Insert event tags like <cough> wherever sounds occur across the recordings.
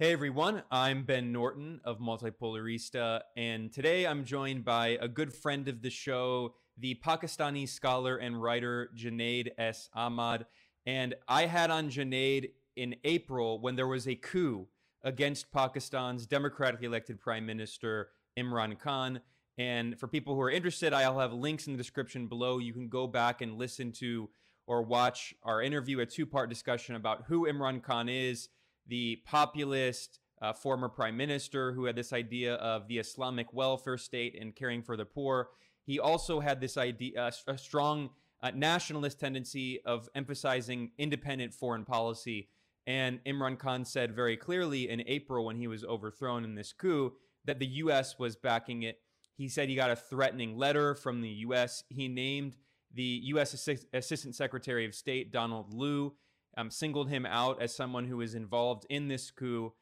Hey everyone, I'm Ben Norton of Multipolarista, and today I'm joined by a good friend of the show, the Pakistani scholar and writer Junaid S. Ahmad. And I had on Junaid in April when there was a coup against Pakistan's democratically elected Prime Minister Imran Khan. And for people who are interested, I'll have links in the description below. You can go back and listen to or watch our interview, a two part discussion about who Imran Khan is the populist uh, former prime minister who had this idea of the Islamic welfare state and caring for the poor. He also had this idea, uh, a strong uh, nationalist tendency of emphasizing independent foreign policy. And Imran Khan said very clearly in April when he was overthrown in this coup that the U.S. was backing it. He said he got a threatening letter from the U.S. He named the U.S. Assi- Assistant Secretary of State, Donald Lu, um, singled him out as someone who is involved in this coup.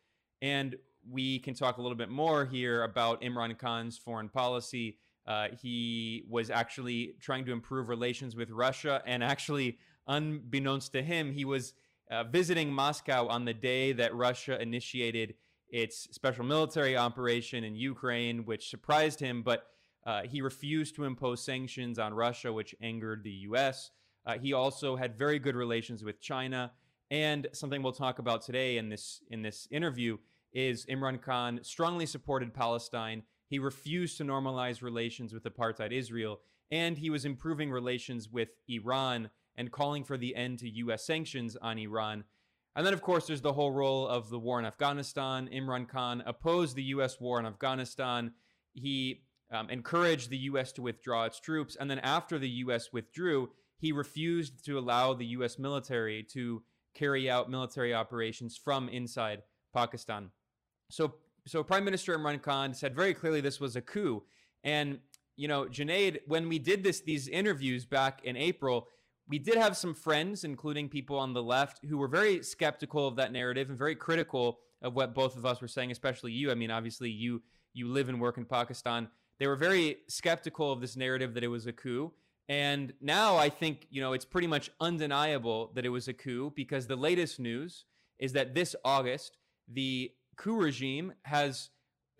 And we can talk a little bit more here about Imran Khan's foreign policy. Uh, he was actually trying to improve relations with Russia, and actually, unbeknownst to him, he was uh, visiting Moscow on the day that Russia initiated its special military operation in Ukraine, which surprised him, but uh, he refused to impose sanctions on Russia, which angered the U.S. Uh, he also had very good relations with China. And something we'll talk about today in this in this interview is Imran Khan strongly supported Palestine. He refused to normalize relations with apartheid Israel, and he was improving relations with Iran and calling for the end to U.S. sanctions on Iran. And then, of course, there's the whole role of the war in Afghanistan. Imran Khan opposed the U.S. war in Afghanistan. He um, encouraged the U.S. to withdraw its troops. And then, after the U.S. withdrew, he refused to allow the U.S. military to carry out military operations from inside Pakistan. So, so Prime Minister Imran Khan said very clearly this was a coup. And you know, Junaid, when we did this these interviews back in April, we did have some friends, including people on the left, who were very skeptical of that narrative and very critical of what both of us were saying, especially you. I mean, obviously you you live and work in Pakistan. They were very skeptical of this narrative that it was a coup. And now I think, you know, it's pretty much undeniable that it was a coup because the latest news is that this August, the coup regime has,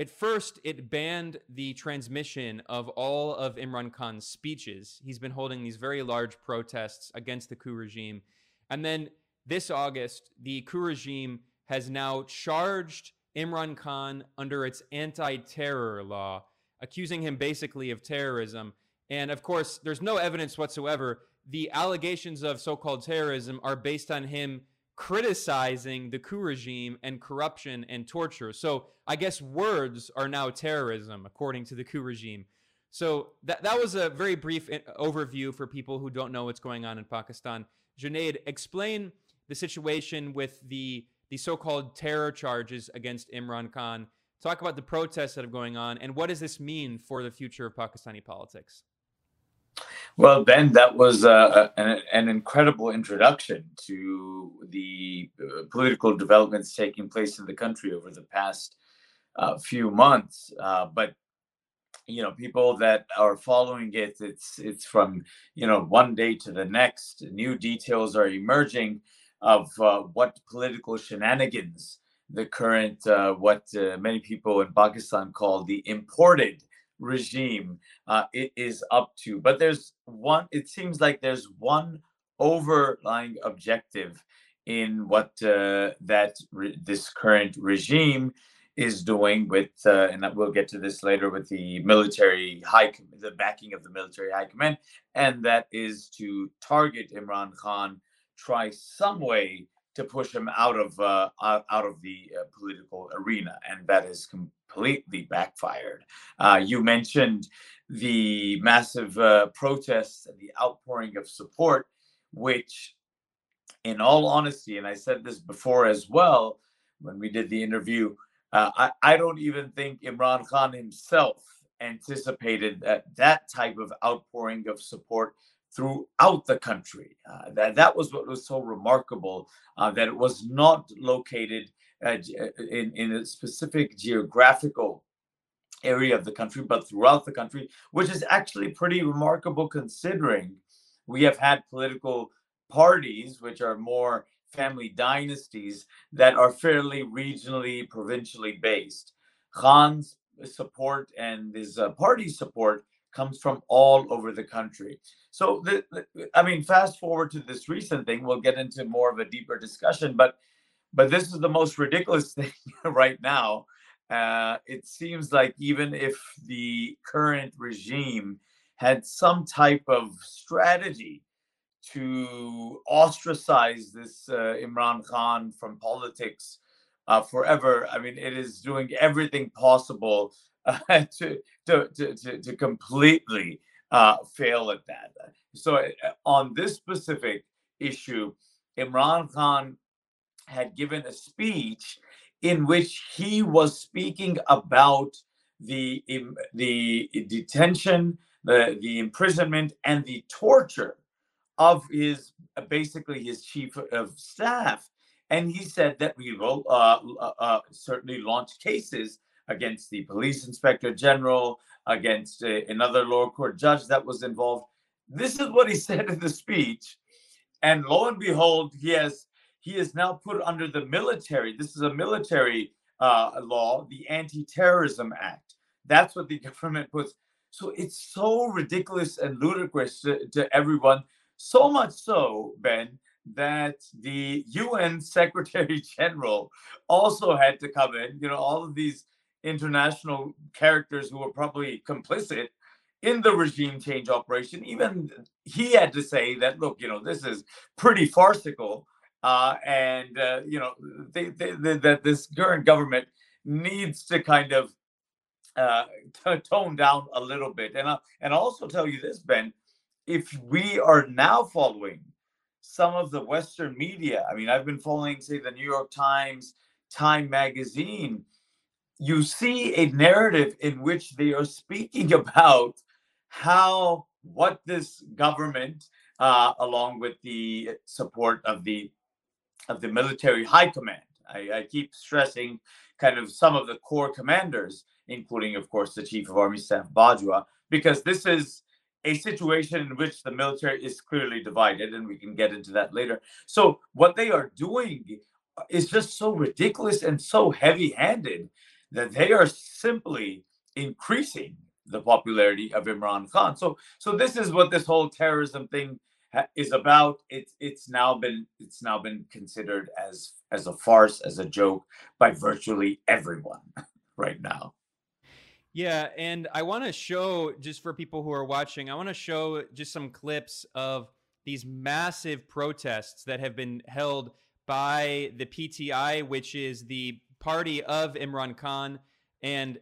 at first, it banned the transmission of all of Imran Khan's speeches. He's been holding these very large protests against the coup regime. And then this August, the coup regime has now charged Imran Khan under its anti terror law, accusing him basically of terrorism and of course, there's no evidence whatsoever. The allegations of so called terrorism are based on him criticizing the coup regime and corruption and torture. So I guess words are now terrorism, according to the coup regime. So that, that was a very brief overview for people who don't know what's going on in Pakistan. Junaid, explain the situation with the, the so called terror charges against Imran Khan. Talk about the protests that are going on and what does this mean for the future of Pakistani politics? Well, Ben, that was uh, an, an, incredible introduction to the uh, political developments taking place in the country over the past uh, few months. Uh, but you know, people that are following it, it's it's from you know one day to the next. New details are emerging of uh, what political shenanigans the current, uh, what many people in Pakistan call the imported regime uh, it is up to. But there's one, it seems like there's one overlying objective in what uh, that re- this current regime is doing with, uh, and we'll get to this later with the military high, the backing of the military high command, and that is to target Imran Khan, try some way to push him out of uh, out, out of the uh, political arena, and that has completely backfired. Uh, you mentioned the massive uh, protests and the outpouring of support, which, in all honesty, and I said this before as well when we did the interview, uh, I, I don't even think Imran Khan himself anticipated that that type of outpouring of support throughout the country. Uh, that, that was what was so remarkable, uh, that it was not located uh, uh, in, in a specific geographical area of the country, but throughout the country, which is actually pretty remarkable considering we have had political parties which are more family dynasties that are fairly regionally, provincially based. Khan's support and his uh, party support comes from all over the country. So, the, the, I mean, fast forward to this recent thing, we'll get into more of a deeper discussion, but but this is the most ridiculous <laughs> thing right now. Uh, it seems like even if the current regime had some type of strategy to ostracize this uh, Imran Khan from politics uh, forever. I mean, it is doing everything possible <laughs> to, to, to, to, completely uh, fail at that. So, uh, on this specific issue, Imran Khan had given a speech in which he was speaking about the the detention, the the imprisonment, and the torture of his basically his chief of staff, and he said that we will uh, uh, uh, certainly launch cases against the police inspector general, against uh, another lower court judge that was involved. This is what he <laughs> said in the speech, and lo and behold, he has he is now put under the military. This is a military uh, law, the Anti-Terrorism Act. That's what the <laughs> government puts. So it's so ridiculous and ludicrous to, to everyone so much so, Ben, that the UN <laughs> Secretary General also had to come in. You know, all of these international characters who were probably complicit in the regime change operation, even he had to say that, look, you know, this is pretty farcical. Uh, and, uh, you know, they, they, they, that this current government needs to kind of uh, <laughs> tone down a little bit. And, I, and I'll also tell you this, Ben, if we are now following some of the Western media, I mean, I've been following, say, the New York Times, Time Magazine, you see a narrative in which they are speaking <laughs> about how what this government, uh, along with the support of the of the military high command, I, I keep stressing kind of some of the core commanders, including, of course, the Chief of Army Staff Bajwa, because this is a situation in which the military is clearly divided, and we can get into that later. So, what they are doing is just so ridiculous and so heavy handed that they are simply increasing the popularity of Imran Khan. So, so this is what this whole terrorism thing Uh, is about. It's it's now been it's now been considered as as a farce, as a joke by virtually everyone <laughs> right now. Yeah, and I want to show just for people who are watching, I want to show just some clips of these massive protests that have been held by the PTI, which is the party of Imran Khan, and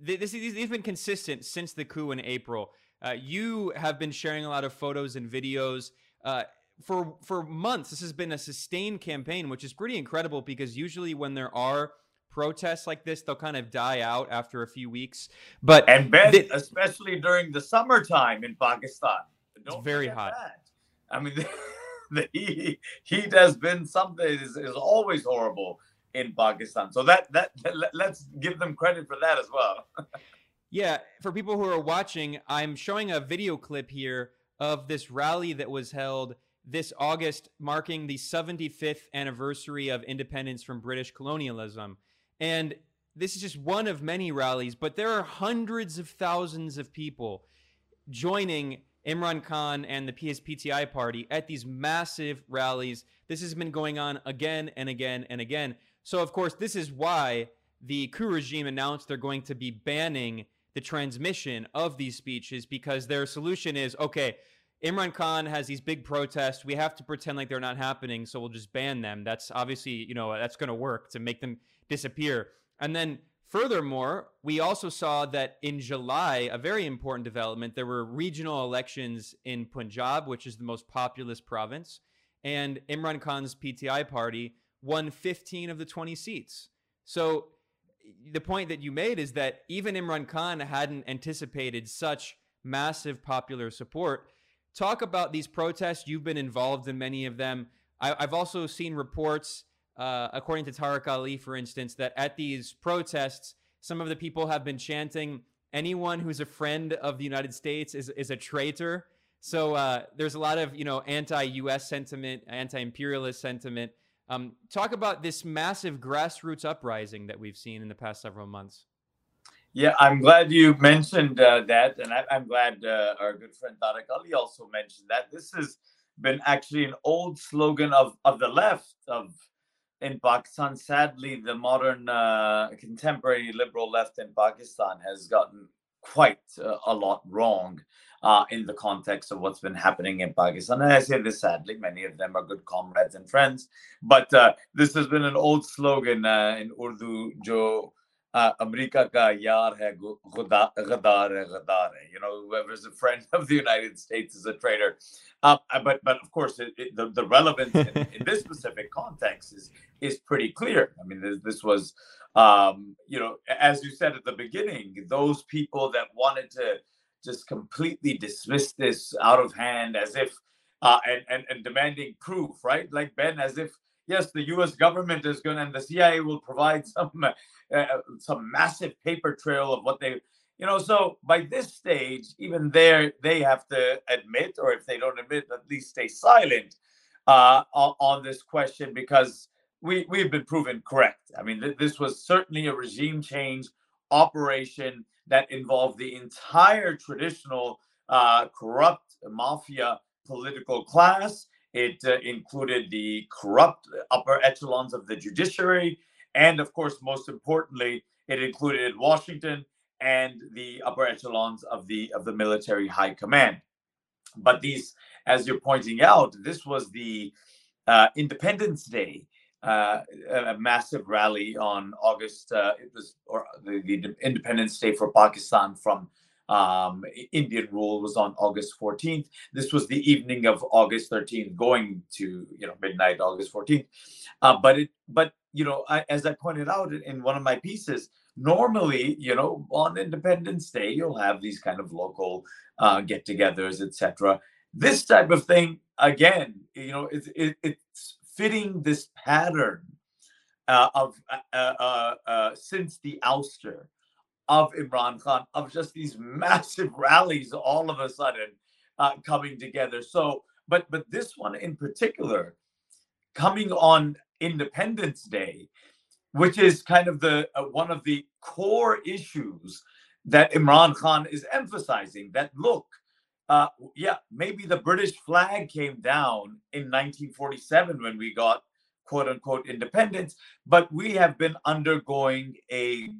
this these have been consistent since the coup in April. Uh, you have been sharing a lot of photos and videos. Uh, for for months, this has been a sustained campaign, which is pretty incredible because usually when there are protests like this they'll kind of die out after a few weeks. But and ben th- especially during the summertime in pakistan. Don't it's very hot. that. i mean <laughs> the, the heat, heat has been something is, is always horrible in pakistan. So that that let's give them credit for that as well <laughs> yeah for people who are watching i'm showing a video clip here of this rally that was held this August, marking the 75th anniversary of independence from British colonialism. And this is just one of many rallies, but there are hundreds of thousands of people joining Imran Khan and the PSPTI party at these massive rallies. This has been going on again and again and again. So, of course, this is why the coup regime announced they're going to be banning the transmission of these speeches because their solution is okay, Imran Khan has these big protests. We have to pretend like they're not happening, so we'll just ban them. That's obviously, you know, that's going to work to make them disappear. And then furthermore, we also saw that in July, a very important development, there were regional elections in Punjab, which is the most populous province, and Imran Khan's PTI party won 15 of the 20 seats. So the point that you made is that even Imran Khan hadn't anticipated such massive popular support. Talk about these protests. You've been involved in many of them. I, have also seen reports uh, according to Tariq Ali, for instance, that at these protests, some of the people have been chanting, anyone who's a friend of the United States is, is a traitor. So uh, there's a lot of, you know, anti-U.S. sentiment, anti-imperialist sentiment. Um, talk about this massive grassroots uprising that we've seen in the past several months. Yeah, I'm glad you mentioned uh, that, and I, am glad uh, our good friend Tariq Ali also mentioned that. This has been actually an old slogan of of the left of in Pakistan. Sadly, the modern uh, contemporary liberal left in Pakistan has gotten quite uh, a lot wrong uh, in the context of what's been happening in Pakistan. And I say this sadly, many of them are good comrades and friends, but uh, this has been an old slogan uh, in Urdu, jo America ka yaar hai, gadar hai, gadar hai. You know, whoever's a friend of the United States is a traitor. Uh, but but of course, it, it, the, the relevance in, in, this <laughs> specific context is is pretty clear. I mean, this, this was, um, you know, as you said at the beginning, those people that wanted to just completely dismiss this out of hand as if, uh, and, and, and demanding proof, right? Like Ben, as if, yes, the US government is going to, and the CIA will provide <laughs> some, uh, some massive paper trail of what they, you know, so by this stage, even there, they have to admit, or if they don't admit, at least stay silent uh, on, on this question because we, we've been proven correct. I mean, th- this was certainly a regime change operation that involved the entire traditional uh, corrupt mafia political class. It uh, included the corrupt upper echelons of the judiciary. And of course, most importantly, it included Washington and the upper echelons of the of the military high command. But these, as you're pointing out, this was the uh, Independence Day uh, a massive rally on August. Uh, it was or the, the, Independence Day for Pakistan from um, Indian rule was on August 14th. This was the evening of August 13th, going to you know midnight August 14th. Uh, but it, but you know, I, as I pointed out in one of my pieces, normally you know on Independence Day you'll have these kind of local uh, get-togethers, etc. This type of thing, again, you know, it, it, it's fitting this pattern uh, of uh, uh, uh, uh, since the ouster of Imran Khan of just these massive rallies all of a sudden uh, coming together. So, but but this one in particular, coming on Independence Day, which is kind of the one of the core issues that Imran Khan is emphasizing. That look, uh, yeah, maybe the British flag came down in 1947 when we got quote unquote independence, but we have been undergoing a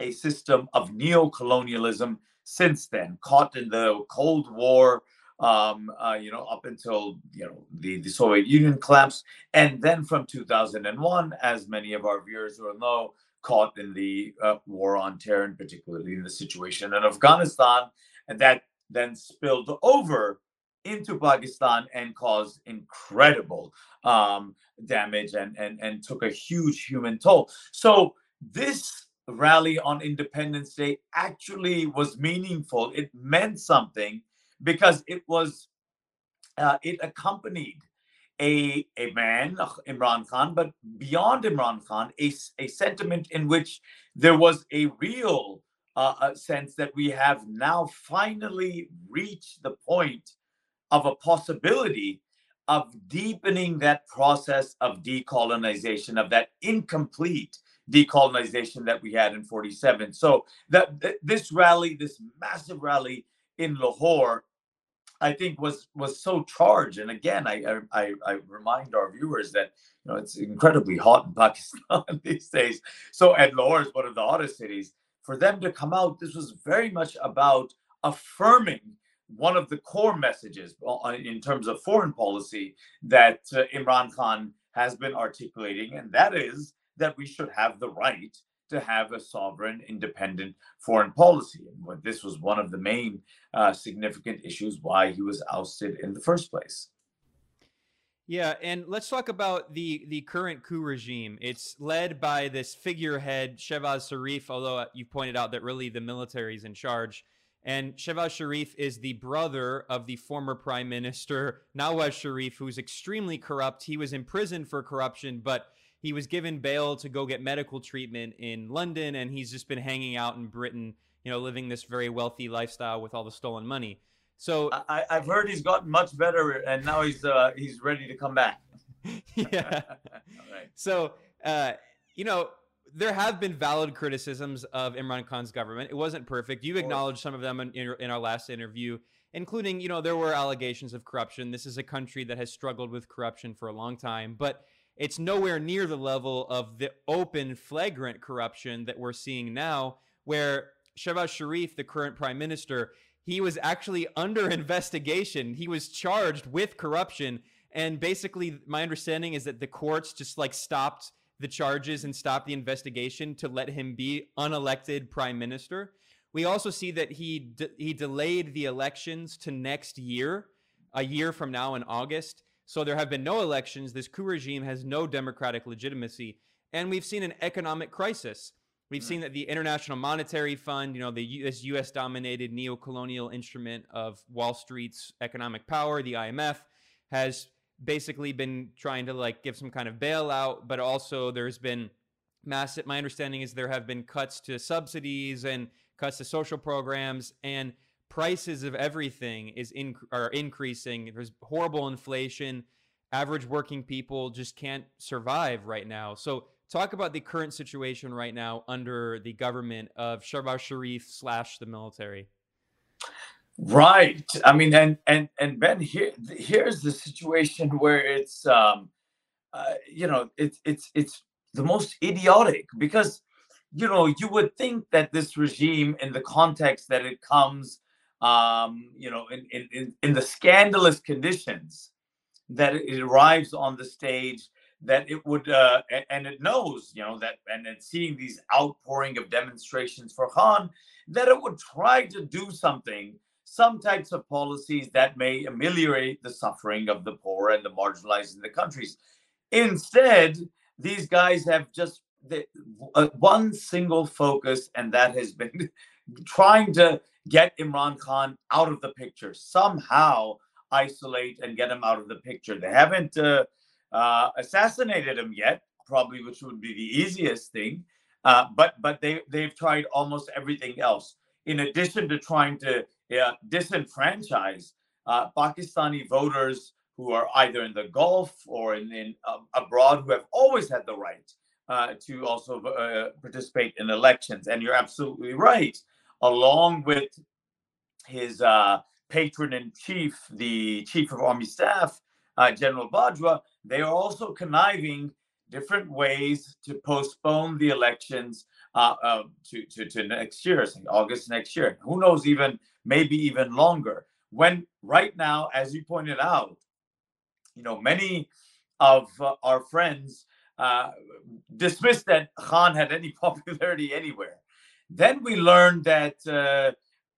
a system of neo-colonialism since then, caught in the Cold War, um, uh, you know, up until you know the, the Soviet Union collapse, and then from 2001, as many of our viewers will know, caught in the uh, war on terror, and particularly in the situation in Afghanistan, and that then spilled over into Pakistan and caused incredible um, damage and, and, and took a huge human toll. So, this rally on Independence Day actually was meaningful. It meant something because it was, uh, it accompanied a, a man, Imran Khan, but beyond Imran Khan, a, a sentiment in which there was a real uh, sense that we have now finally reached the point of a possibility of deepening that process of decolonization, of that incomplete decolonization that we had in 47. So that this rally, this massive rally in Lahore, I think was was so charged. And again, I I, I remind our viewers that you know it's incredibly hot in Pakistan <laughs> these days. So and Lahore is one of the hottest cities for them to come out, this was very much about affirming one of the core messages in terms of foreign policy that uh, Imran Khan has been articulating, and that is that we should have the right to have a sovereign, independent foreign policy. And this was one of the main uh, significant issues why he was ousted in the first place. Yeah, and let's talk about the the current coup regime. It's led by this figurehead Shehbaz Sharif, although uh, you pointed out that really the military is in charge. And Shehbaz Sharif is the brother of the former prime minister Nawaz Sharif, who's extremely corrupt. He was imprisoned for corruption, but he was given bail to go get medical treatment in London, and he's just been hanging out in Britain, you know, living this very wealthy lifestyle with all the stolen money. So I, have heard he's gotten much better, and now he's uh, he's ready to come back. <laughs> yeah. <laughs> right. So, uh, you know, there have been valid criticisms of Imran Khan's government. It wasn't perfect. You acknowledged some of them in, in, in, our last interview, including, you know, there were allegations of corruption. This is a country that has struggled with corruption for a long time, but it's nowhere near the level of the open, flagrant corruption that we're seeing now, where Shehbaz Sharif, the current prime minister, he was actually under <laughs> investigation. He was charged with corruption. And basically, my understanding is that the courts just like stopped the charges and stopped the investigation to let him be unelected prime minister. We also see that he de- he delayed the elections to next year, a year from now in August. So there have been no elections. This coup regime has no democratic legitimacy, and we've seen an economic crisis. We've seen that the International Monetary Fund, you know, the this U.S. dominated neo-colonial instrument of Wall Street's economic power, the IMF, has basically been trying to like give some kind of bailout, but also there's been massive. My understanding is there have been cuts to subsidies and cuts to social programs, and prices of everything is in are increasing. There's horrible inflation. Average working people just can't survive right now. So talk about the current situation right now under the government of Shehbaz Sharif slash the military. Right. I mean, and and and Ben, here here's the situation where it's um, uh, you know, it's it's it's the most idiotic because you know you would think that this regime, in the context that it comes, um, you know, in in in the scandalous conditions that it arrives on the stage that it would uh, and it knows you know that and seeing these outpouring of demonstrations for khan that it would try to do something some types of policies that may ameliorate the suffering of the poor and the marginalized in the countries. Instead, these guys have just the, uh, one single focus, and that has been <laughs> trying to get Imran Khan out of the picture, somehow isolate and get him out of the picture. They haven't uh, uh, assassinated him yet, probably, which would be the easiest thing. Uh, but but they they've tried almost everything else. In addition to trying to yeah, disenfranchise uh, Pakistani voters who are either in the Gulf or in, in uh, abroad who have always had the right uh, to also uh, participate in elections. And you're absolutely right. Along with his uh, patron in chief, the chief of army staff, uh, General Bajwa, they are also conniving different ways to postpone the elections uh, uh, to, to, to next year, August next year. Who knows, even maybe even longer. When right now, as you pointed out, you know, many of uh, our friends uh, dismissed that Khan had any <laughs> popularity anywhere. Then we learned that uh,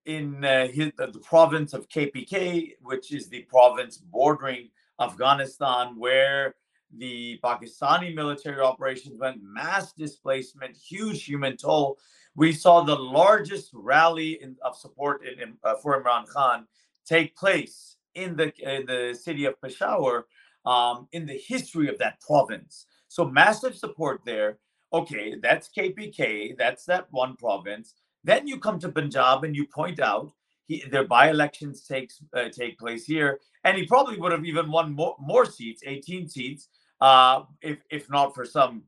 in uh, his, the province of KPK, which is the province bordering Afghanistan, where the Pakistani military operations went mass displacement, huge human toll. We saw the largest rally in, of support in, in, uh, for Imran Khan take place in the in the city of Peshawar um, in the history of that province. So massive support there. Okay, that's KPK. That's that one province. Then you come to Punjab and you point out he, their by-elections takes uh, take place here, and he probably would have even won more, more seats, 18 seats, uh, if if not for some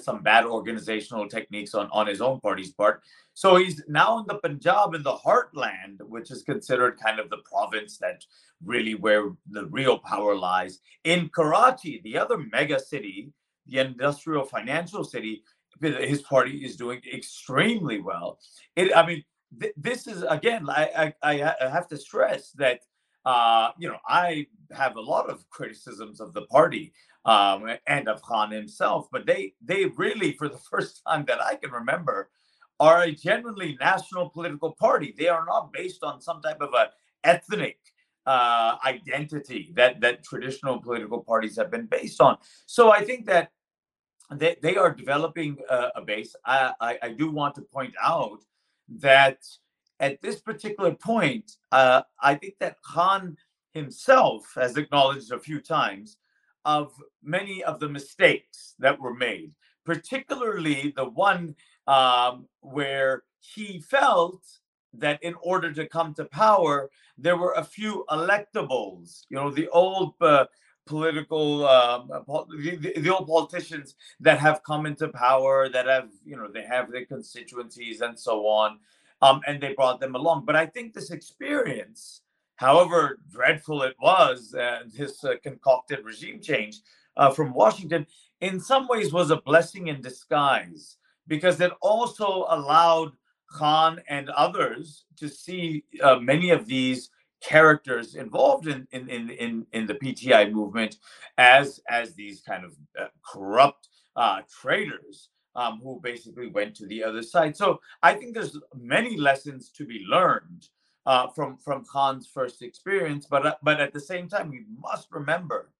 some bad organizational techniques on on his own party's part. So he's now in the Punjab in the heartland, which is considered kind of the province that really where the real power lies. In Karachi, the other mega city, the industrial financial city, his party is doing extremely well. It, I mean, th- this is again, I, I I have to stress that uh, you know I have a lot of criticisms of the party um, and of Khan himself. But they they really, for the <laughs> first time that I can remember, are a genuinely national political party. They are not based on some type of a ethnic uh, identity that that traditional political parties have been based on. So I think that they, they are developing a, a base. I, I, I do want to point out that at this particular point, uh, I think that Khan himself has acknowledged a few times of many of the mistakes that were made, particularly the one um, where he felt that in order to come to power, there were a few electables, you know, the old uh, political um, the, the, old politicians that have come into power that have you know they have their constituencies and so on um, and they brought them along. But i think this experience however dreadful it was uh, this uh, concocted regime change uh, from washington in some ways was a blessing in disguise because it also allowed khan and others to see uh, many of these characters involved in in in in, in the PTI movement as as these kind of uh, corrupt uh, traitors um, who basically went to the other side. So I think there's many lessons to be learned uh, from from Khan's first experience, but uh, but at the same time we must remember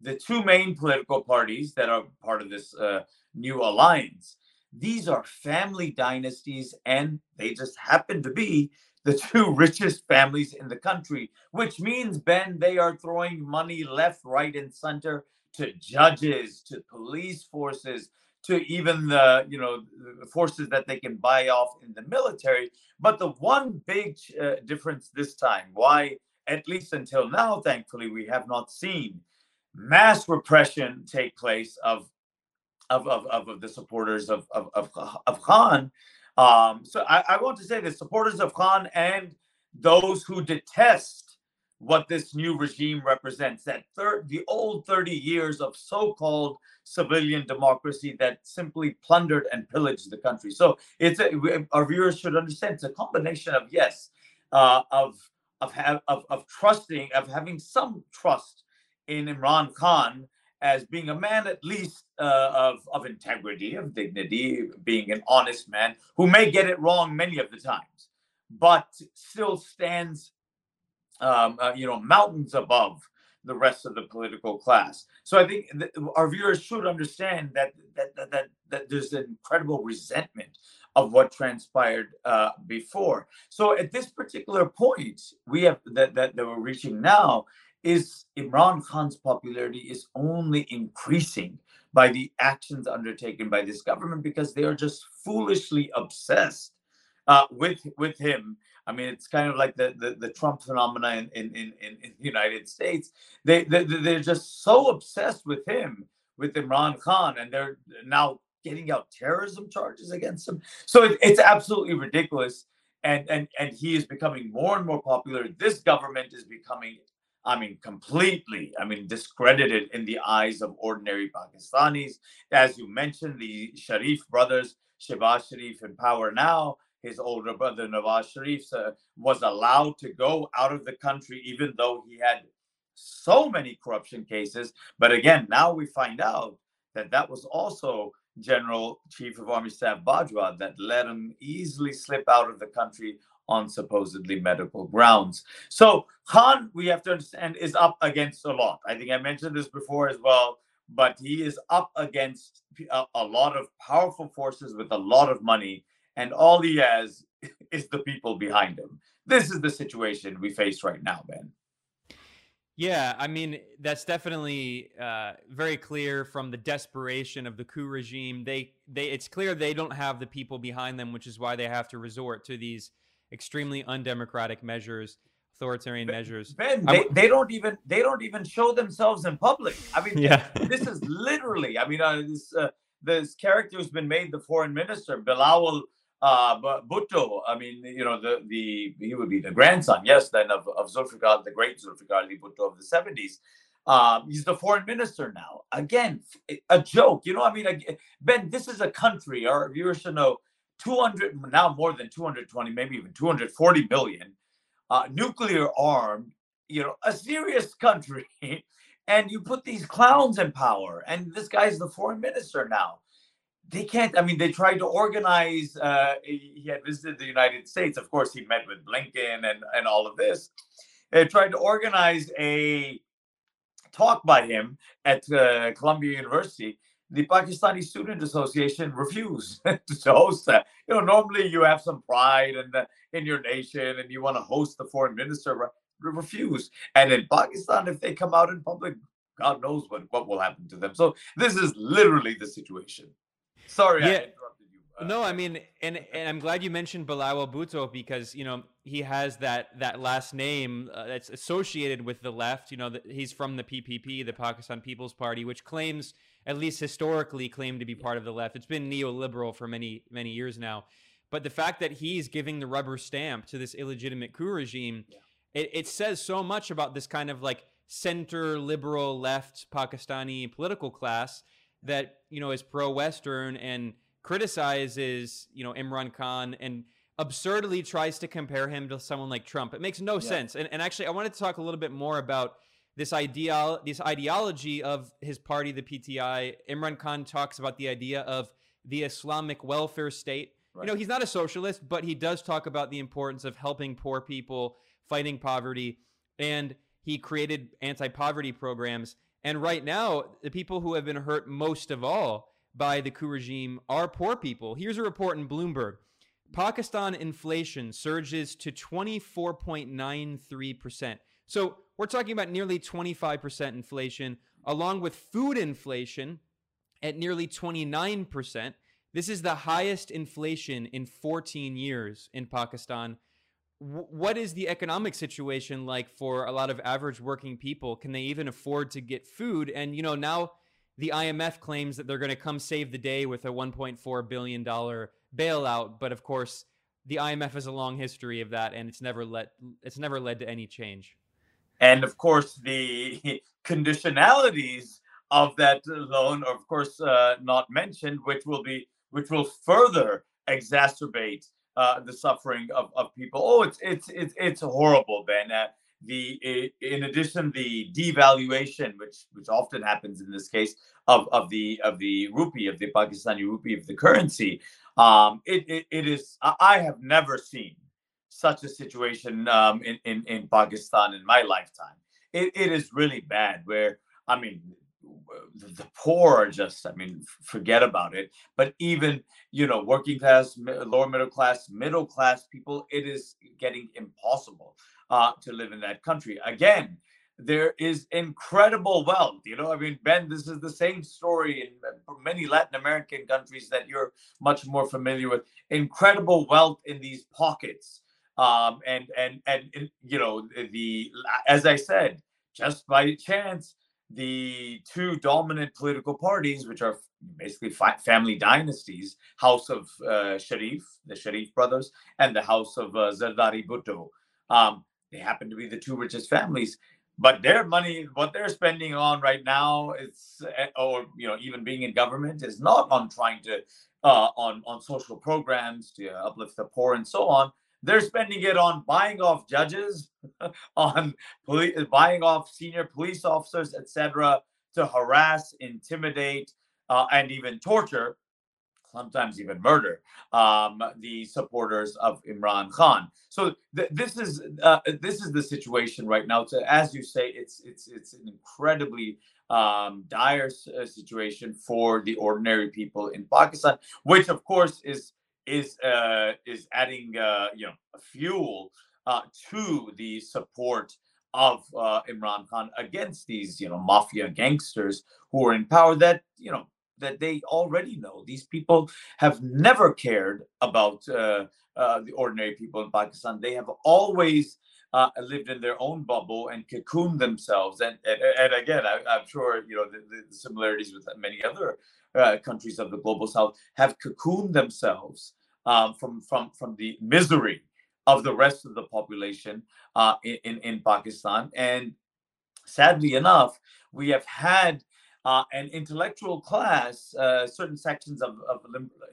the two main political parties that are part of this uh, new alliance. These are family dynasties, and they just happen to be the two <laughs> richest families in the country, which means, Ben, they are throwing money left, right, and center to judges, to police forces, to even the you know the forces that they can buy off in the military. But the one big uh, difference this time, why at least until now, thankfully, we have not seen mass repression take place of of of, of, the supporters of of, of, of Khan um, so I, I want to say the supporters of Khan and those who detest what this new regime represents that third the old 30 years of so-called civilian democracy that simply plundered and pillaged the country. So it's a, our viewers should understand it's a combination of yes uh, of of, have, of of trusting of having some trust in imran khan as being a man at least uh, of, of integrity, of dignity, being an honest man who may get it wrong many of the times, but still stands, um, uh, you know, mountains above the rest of the political class. So I think our viewers should understand that that, that that that there's an incredible resentment of what transpired uh, before. So at this particular point, we have that, that that we're reaching now is Imran Khan's popularity is only increasing by the actions undertaken by this government because they are just foolishly obsessed uh, with with him. I mean, it's kind of like the the, the Trump phenomenon in, in, in, in, the United States. They, they they're just so obsessed with him, with Imran Khan, and they're now getting out terrorism charges against him. So it, it's absolutely ridiculous. And, and and he is becoming more and more popular. This government is becoming I mean, completely, I mean, discredited in the eyes of ordinary Pakistanis. As you mentioned, the Sharif brothers, Shehbaz Sharif in power now, his older brother Nawaz Sharif uh, was allowed to go out of the country, even though he had so many corruption cases. But again, now we find out that that was also General Chief of Army Staff Bajwa that let him easily slip out of the country on supposedly medical grounds. So Khan, we have to understand, is up against a lot. I think I mentioned this before as well, but he is up against a, a lot of powerful forces with a lot of money, and all he has <laughs> is the people behind him. This is the situation we face right now, Ben. Yeah, I mean that's definitely uh, very clear from the desperation of the coup regime. They, they, it's clear they don't have the people behind them, which is why they have to resort to these extremely undemocratic measures authoritarian ben, measures ben they, they don't even they don't even show themselves in public i mean <laughs> yeah this is literally i mean uh, this uh, this character who's been made the foreign minister bilawal uh but bhutto i mean you know the the he would be the grandson yes then of, of zulfikar the great zulfikar ali bhutto of the 70s um, he's the foreign minister now. Again, a joke. You know, I mean, Ben, this is a country. Our viewers should know 200 now more than 220 maybe even 240 billion uh, nuclear armed you know a serious country <laughs> and you put these clowns in power and this guy's the foreign minister now they can't i mean they tried to organize uh, he had visited the united states of course he met with blinken and and all of this they tried to organize a talk by him at uh, columbia university the Pakistani Student Association refused <laughs> to host that. You know, normally you have some pride in the in your nation and you want to host the foreign minister. Refuse. And in Pakistan, if they come out in public, God knows what, what will happen to them. So this is literally the situation. Sorry, yeah. Uh, no, I mean, and and I'm glad you mentioned Bilawal Bhutto because you know he has that that last name uh, that's associated with the left. You know, that he's from the PPP, the Pakistan People's Party, which claims, at least historically, claimed to be part of the left. It's been neoliberal for many many years now, but the fact that he's giving the rubber stamp to this illegitimate coup regime, yeah. it, it says so much about this kind of like center liberal left Pakistani political class that you know is pro-Western and criticizes you know Imran Khan and absurdly tries to compare him to someone like Trump. It makes no yeah. sense. And, and actually, I wanted to talk a little bit more about this idea, this ideology of his party, the PTI. Imran Khan talks about the idea of the Islamic welfare state. Right. You know, he's not a socialist, but he does talk about the importance of helping poor people, fighting poverty, and he created anti-poverty programs. And right now, the people who have been hurt most of all by the coup regime are poor people. Here's a report in Bloomberg. Pakistan inflation surges to 24.93%. So we're talking about nearly 25% inflation, along with food inflation at nearly 29%. This is the highest inflation in 14 years in Pakistan what is the economic situation like for a lot of average working people? Can they even afford to get food? And you know, now the IMF claims that they're going to come save the day with a 1.4 billion dollar bailout, but of course, the IMF has a long history of that, and it's never let it's never led to any change. And of course, the <laughs> conditionalities of that loan are, of course, uh, not mentioned, which will be which will further exacerbate uh, the suffering of, of people. Oh, it's it's it's it's horrible, Ben. Uh, the in addition the devaluation, which which often happens in this case of of the of the rupee of the Pakistani rupee of the currency, um, it, it it is I have never seen such a situation um, in, in in Pakistan in my lifetime. It, it is really bad. Where I mean, the poor are just i mean forget about it. But even you know working class lower middle class middle class people it is getting impossible uh, to live in that country. Again there is incredible wealth you know? I mean ben this is the same story in many latin american countries that you're much more familiar with. Incredible wealth in these pockets um, and and and you know the as i said just by chance the two dominant political parties, which are basically family dynasties, House of uh, Sharif, the Sharif brothers, and the House of uh, Zardari Bhutto. Um, they happen to be the two richest families, but their money, what they're spending on right now, is, eh, or you know, even being in government, is not on trying to uh, on on social programs to uplift the poor and so on. They're spending it on buying off judges, <laughs> on buying off senior police officers, etc., to harass, intimidate, uh, and even torture, sometimes even murder, um, the supporters of Imran Khan. So th- this is uh, this is the situation right now. So as you say, it's it's it's an incredibly um, dire uh, situation for the ordinary people in Pakistan, which of course is is uh, is adding uh, you know fuel uh, to the support of uh, Imran Khan against these you know mafia gangsters who are in power that you know that they already know. These people have never cared about uh, uh, the ordinary people in Pakistan. They have always uh, lived in their own bubble and cocooned themselves. And and, and again I, am sure you know the, the, similarities with many other uh, countries of the global south have cocooned themselves um, from from from the misery of the rest of the population uh, in in Pakistan. And sadly enough, we have had uh, an intellectual class, uh, certain sections of, of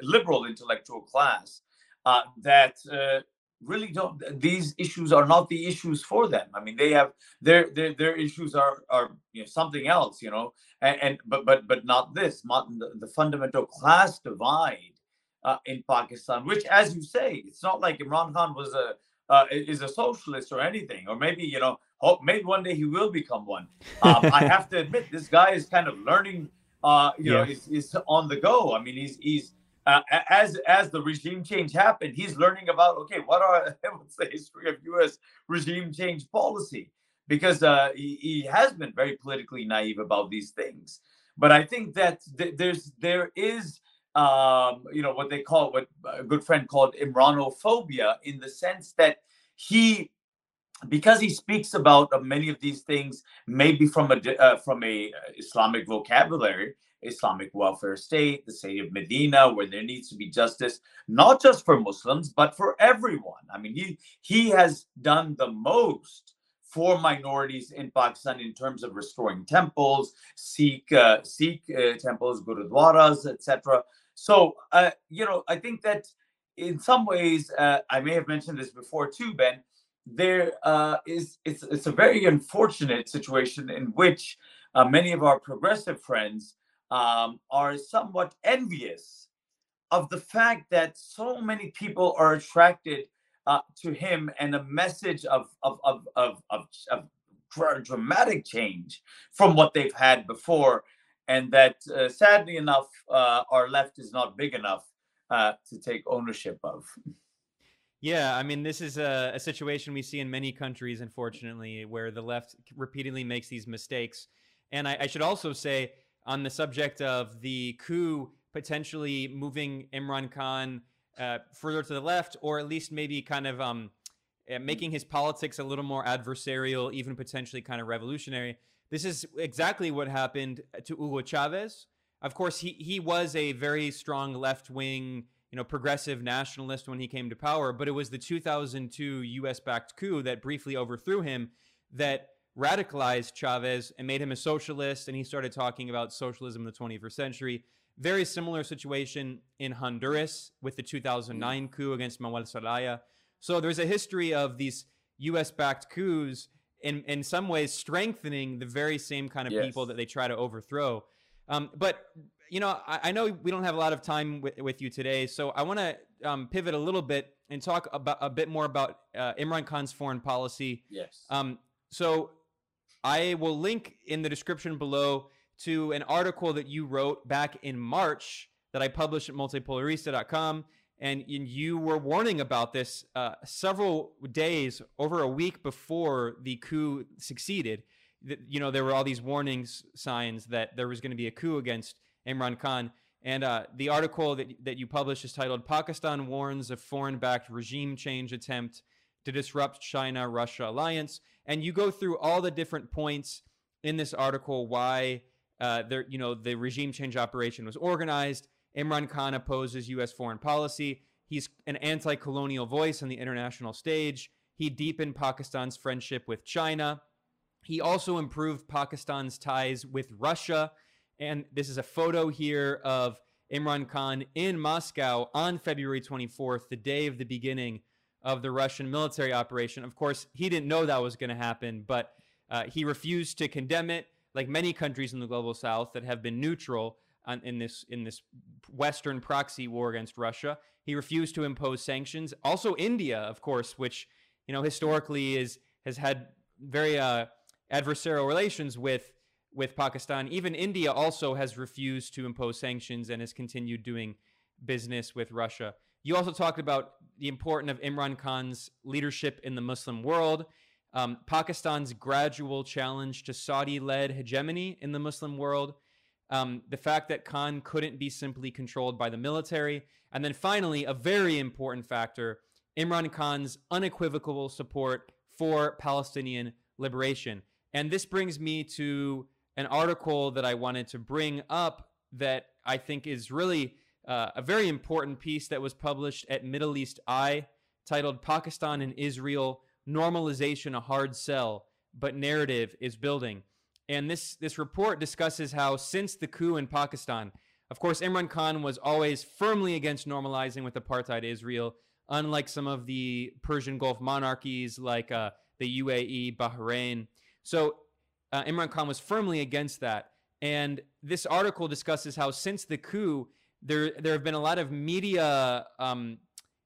liberal intellectual class, uh, that uh, really don't. These issues are not the issues for them. I mean, they have their their their issues are are you know, something else, you know, and, and but but but not this. Not the, the fundamental class divide uh, in Pakistan, which, as you say, it's not like Imran Khan was a uh, is a socialist or anything, or maybe you know, hope maybe one day he will become one. Um, I <laughs> have to admit, this guy is kind of learning. Uh, you yeah. know, is, is on the go. I mean, he's he's uh, as as the regime change happened, he's learning about okay, what are <laughs> what's the history of U.S. regime change policy? Because uh, he, he has been very politically naive about these things. But I think that th- there's there is um, you know, what they call what a good friend called Imranophobia, in the sense that he because he speaks about uh, many of these things maybe from a uh, from a uh, islamic vocabulary islamic welfare state the state of medina where there needs to be justice not just for muslims but for everyone. I mean he he has done the most for minorities in pakistan in terms of restoring temples sikh uh, sikh uh, temples gurudwaras etc so uh, you know i think that in some ways i may have mentioned this before too ben there uh, is it's it's a very unfortunate situation in which uh, many of our progressive friends um, are somewhat envious of the fact that so many people are attracted uh, to him and a message of of of of, of, of dramatic change from what they've had before, and that uh, sadly enough, uh, our left is not big enough uh, to take ownership of. Yeah, I mean, this is a, a, situation we see in many countries, unfortunately, where the left repeatedly makes these mistakes. And I, I should also say, on the subject of the coup potentially moving Imran Khan uh, further to the left, or at least maybe kind of um, uh, making his politics a little more adversarial, even potentially kind of revolutionary. This is exactly what happened to Hugo Chavez. Of course, he, he was a very strong left wing you know, progressive nationalist when he came to power, but it was the 2002 US backed coup that briefly overthrew him that radicalized Chavez and made him a socialist. And he started talking about socialism in the 21st century. Very similar situation in Honduras with the 2009 mm. coup against Manuel Zelaya. So there's a history of these US backed coups in, in some ways strengthening the very same kind of yes. people that they try to overthrow. Um, but you know, I, I, know we don't have a lot of time with, with you today, so I want to um, pivot a little bit and talk about a bit more about uh, Imran Khan's foreign policy. Yes. Um, so I will link in the description below to an article that you wrote back in March that I published at multipolarista.com. And you were warning about this uh, several days, over a week before the coup succeeded. You know, there were all these warnings signs that there was going to be a coup against Imran Khan. And uh, the article that, that you published is titled Pakistan Warns of Foreign Backed Regime Change Attempt to Disrupt China Russia Alliance. And you go through all the different points in this article why uh, there, you know, the regime change operation was organized. Imran Khan opposes U.S. foreign policy. He's an anti colonial voice on the international stage. He deepened Pakistan's friendship with China. He also improved Pakistan's ties with Russia and this is a photo here of Imran Khan in Moscow on February 24th, the day of the beginning of the Russian military operation. Of course, he didn't know that was going to happen, but uh, he refused to condemn it, like many countries in the global south that have been neutral on, in this in this Western proxy war against Russia. He refused to impose sanctions. Also, India, of course, which you know historically is has had very uh, adversarial relations with with Pakistan. Even India also has refused to impose sanctions and has continued doing business with Russia. You also talked about the importance of Imran Khan's leadership in the Muslim world, um, Pakistan's gradual challenge to Saudi led hegemony in the Muslim world, um, the fact that Khan couldn't be simply controlled by the military, and then finally, a very important factor Imran Khan's unequivocal support for Palestinian liberation. And this brings me to an article that I wanted to bring up that I think is really uh, a very important piece that was published at Middle East Eye titled Pakistan and Israel Normalization a Hard Sell, but Narrative is Building. And this, this report discusses how since the coup in Pakistan, of course, Imran Khan was always firmly against normalizing with apartheid Israel, unlike some of the Persian Gulf monarchies like uh, the UAE, Bahrain. So uh, Imran Khan was firmly against that. And this article discusses how since the coup, there there have been a lot of media um,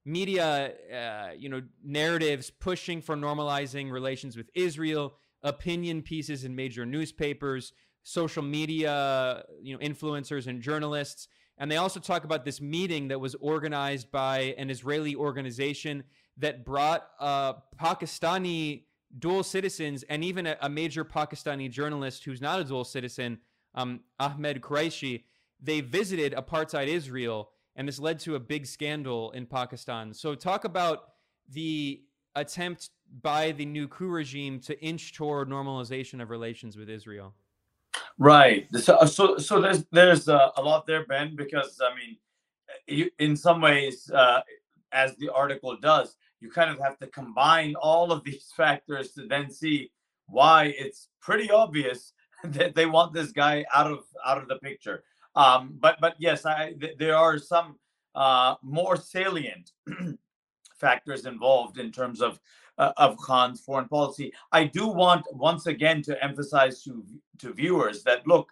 media uh, you know narratives pushing for normalizing relations with Israel, opinion pieces in major newspapers, social media you know influencers and journalists. And they also talk about this meeting that was organized by an Israeli organization that brought uh, Pakistani dual citizens and even a, a, major Pakistani journalist who's not a dual citizen, um, Ahmed Qureshi. they visited apartheid Israel, and this led to a big scandal in Pakistan. So, talk about the attempt by the new coup regime to inch toward normalization of relations with Israel. Right. So, so, so there's there's uh, a lot there, Ben, because I mean, you, in some ways, uh, as the article does, you kind of have to combine all of these <laughs> factors to then see why it's pretty obvious <laughs> that they want this guy out of out of the picture. Um, but but yes, I th- there are some uh, more salient <clears throat> factors involved in terms of uh, of Khan's foreign policy. I do want once again to emphasize to to viewers that look,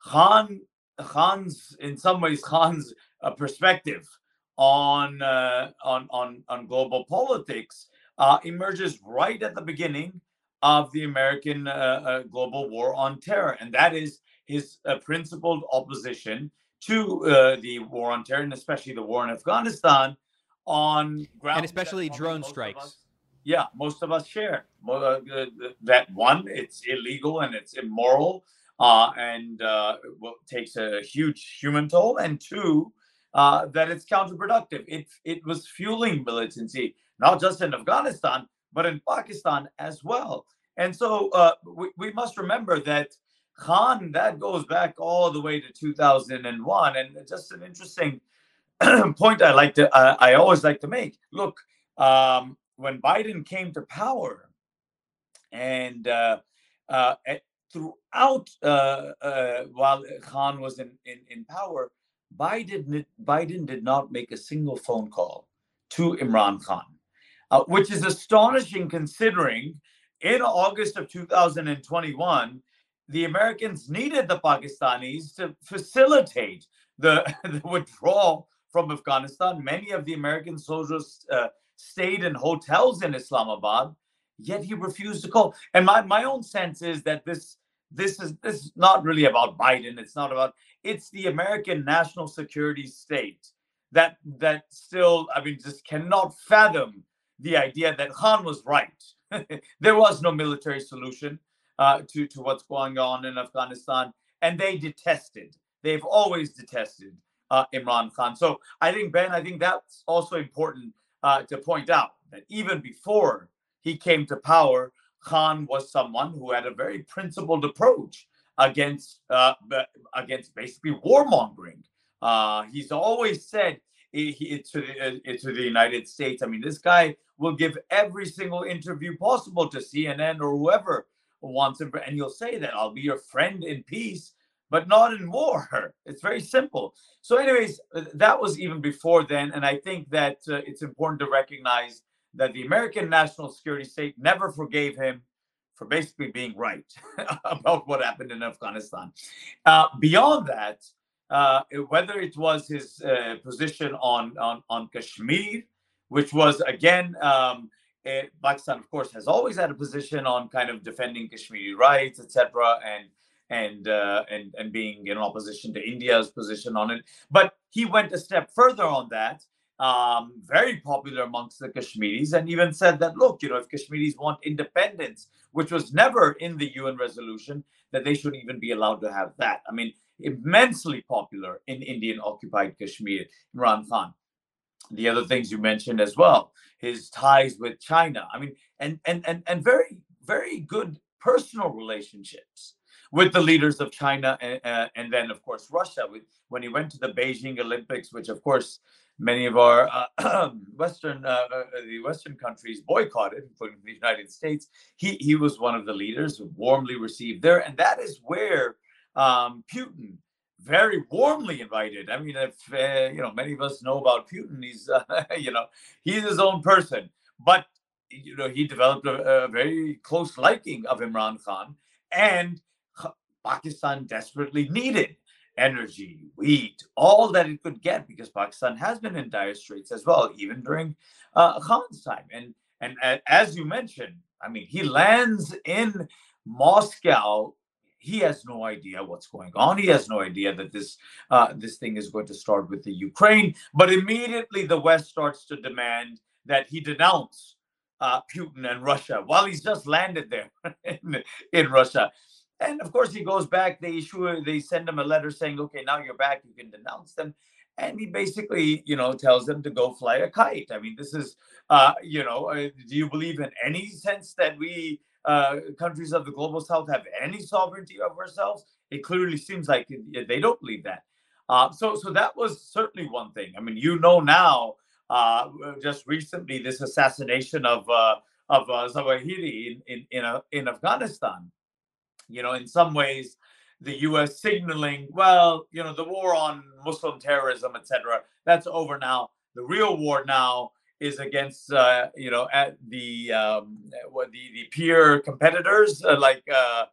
Khan Khan's in some ways Khan's uh, perspective on uh, on on on global politics uh, emerges right at the beginning of the American uh, uh, global war on terror, and that is his principled opposition to the war on terror, and especially the war in Afghanistan, on ground and especially drone strikes. Us, yeah, most of us share uh, that one. It's illegal and it's immoral, uh, and well, takes a huge human toll, and two. that it's counterproductive. It it was fueling militancy, not just in Afghanistan, but in Pakistan as well. And so uh, we, we must remember that Khan, that goes back all the way to 2001. And just an interesting <clears throat> point I like to, uh, I always like to make. Look, um, when Biden came to power and uh, uh throughout uh, uh, while Khan was in, in, in power, Biden, Biden did not make a single phone call to Imran Khan, which is astonishing considering in August of 2021, the Americans needed the Pakistanis to facilitate the, <laughs> the withdrawal from Afghanistan. Many of the American soldiers uh, stayed in hotels in Islamabad, yet he refused to call. And my, my own sense is that this this is this is not really about Biden. It's not about it's the American national security state that that still I mean just cannot fathom the idea that Khan was right <laughs> there was no military solution uh, to to what's going on in Afghanistan, and they detested. They've always detested uh, Imran Khan. So I think Ben, I think that's also important uh, to point out that even before he came to power, Khan was someone who had a very principled approach against uh, against basically warmongering. Uh, he's always said to the uh, to the United States. I mean, this guy will give every single interview possible to CNN or whoever wants him, and he'll say that I'll be your friend in peace, but not in war. <laughs> It's very simple. So, anyways, uh, that was even before then, and I think that uh, it's important to recognize that the American national security state never forgave him for basically being right <laughs> about what happened in Afghanistan. Uh, beyond that, uh, whether it was his uh, position on, on, on Kashmir, which was again, um, eh, Pakistan, of course, has always had a position on kind of defending Kashmiri rights, etc., and and uh, and and being in opposition to India's position on it. But he went a step further on that. Um, very popular amongst the Kashmiris, and even said that look, you know, if Kashmiris want independence, which was never in the UN resolution, that they shouldn't even be allowed to have that. I mean, immensely popular in Indian occupied Kashmir, Imran Khan. The other things you mentioned as well, his ties with China. I mean, and and and and very very good personal relationships with the leaders of China and, uh, and then of course Russia. When he went to the Beijing Olympics, which of course many of our uh, <clears throat> Western uh, uh, the Western countries boycotted, including the United States, he he was one of the leaders warmly received there, and that is where um, Putin very warmly invited. I mean, if uh, you know, many of us know about Putin. He's <laughs> uh, you know, he's his own person, but you know, he developed a, a very close liking of Imran Khan, and Pakistan desperately needed energy, wheat, all that it could get because Pakistan has been in dire straits as well, even during uh, Khan's time. And and uh, as you mentioned, I mean, he lands in Moscow he has no idea what's going on. He has no idea that this uh, this thing is going to start with the Ukraine. But immediately the West starts to demand that he denounce uh, Putin and Russia while he's just landed there <laughs> in, in Russia. And of course, he goes back. They issue, they send him a letter saying, "Okay, now you're back. You can denounce them." And he basically, you know, tells them to go fly a kite. I mean, this is, uh, you know, uh, do you believe in any sense that we uh, countries of the global south have any sovereignty of ourselves? It clearly seems like they don't believe that. Uh, so, so that was certainly one thing. I mean, you know now, uh, just recently, this assassination of uh, of uh, Zawahiri in in in, uh, in Afghanistan you know, in some ways, the U.S. signaling, well, you know, the war on Muslim terrorism, etc., that's over now. The real war now is against, uh, you know, at the um, what the the peer competitors uh, like uh,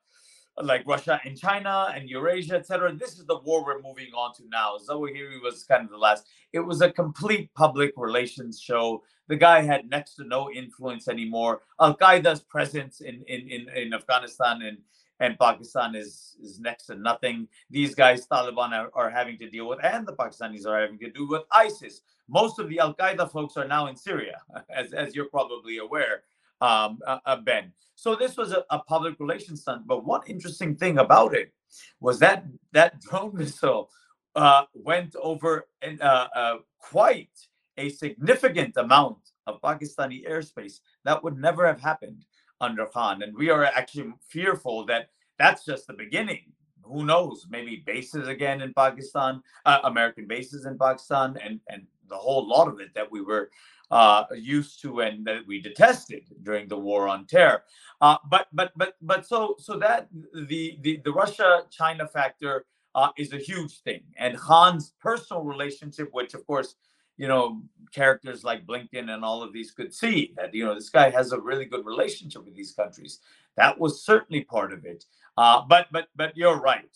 like Russia and China and Eurasia, etc. This is the war we're moving on to now. Zawahiri was kind of the last. It was a complete public relations show. The guy had next to no influence anymore. Al Qaeda's presence in in in, in Afghanistan and and Pakistan is is next to nothing. These guys, Taliban, are, are having to deal with, and the Pakistanis are having to do with ISIS. Most of the Al Qaeda folks are now in Syria, <laughs> as, as you're probably aware, um, uh, uh, Ben. So this was a, a public relations stunt. But one interesting thing about it was that that <laughs> drone missile uh, went over in, uh, uh, quite a significant amount of Pakistani airspace. That would never have happened under Khan. And we are actually fearful that that's just the beginning. Who knows? Maybe bases again in Pakistan, uh, American bases in Pakistan, and and the whole lot of it that we were uh, used to and that we detested during the war on terror. Uh, but but but but so so that the the, the Russia China factor uh, is a huge thing, and Khan's personal relationship, which of course you know, characters like Blinken and all of these could see that, you know, this guy has a really good relationship with these countries. That was certainly part of it. Uh, but but but you're right.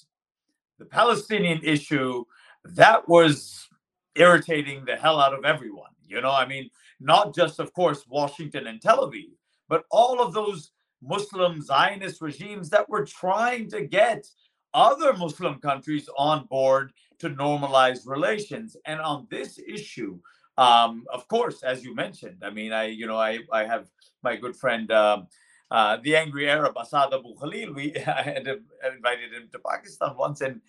The Palestinian issue that was irritating the hell out of everyone. You know, I mean, not just of course Washington and Tel Aviv, but all of those Muslim Zionist regimes that were trying to get other Muslim countries on board to normalize relations. And on this issue, um, of course, as you mentioned, I mean, I you know I I have my good friend. Um, uh, the angry Arab Asad Abu Khalil, we I <laughs> had invited him to Pakistan once, and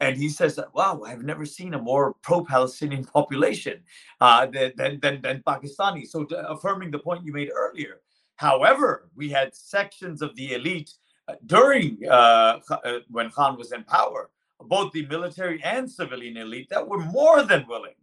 and he says, "Wow, I've never seen a more pro-Palestinian <laughs> population uh, than, than than Pakistani." So, affirming the point you made earlier. However, we had sections of the elite uh, during uh, uh, when Khan was in power both the military and civilian elite that were more than willing,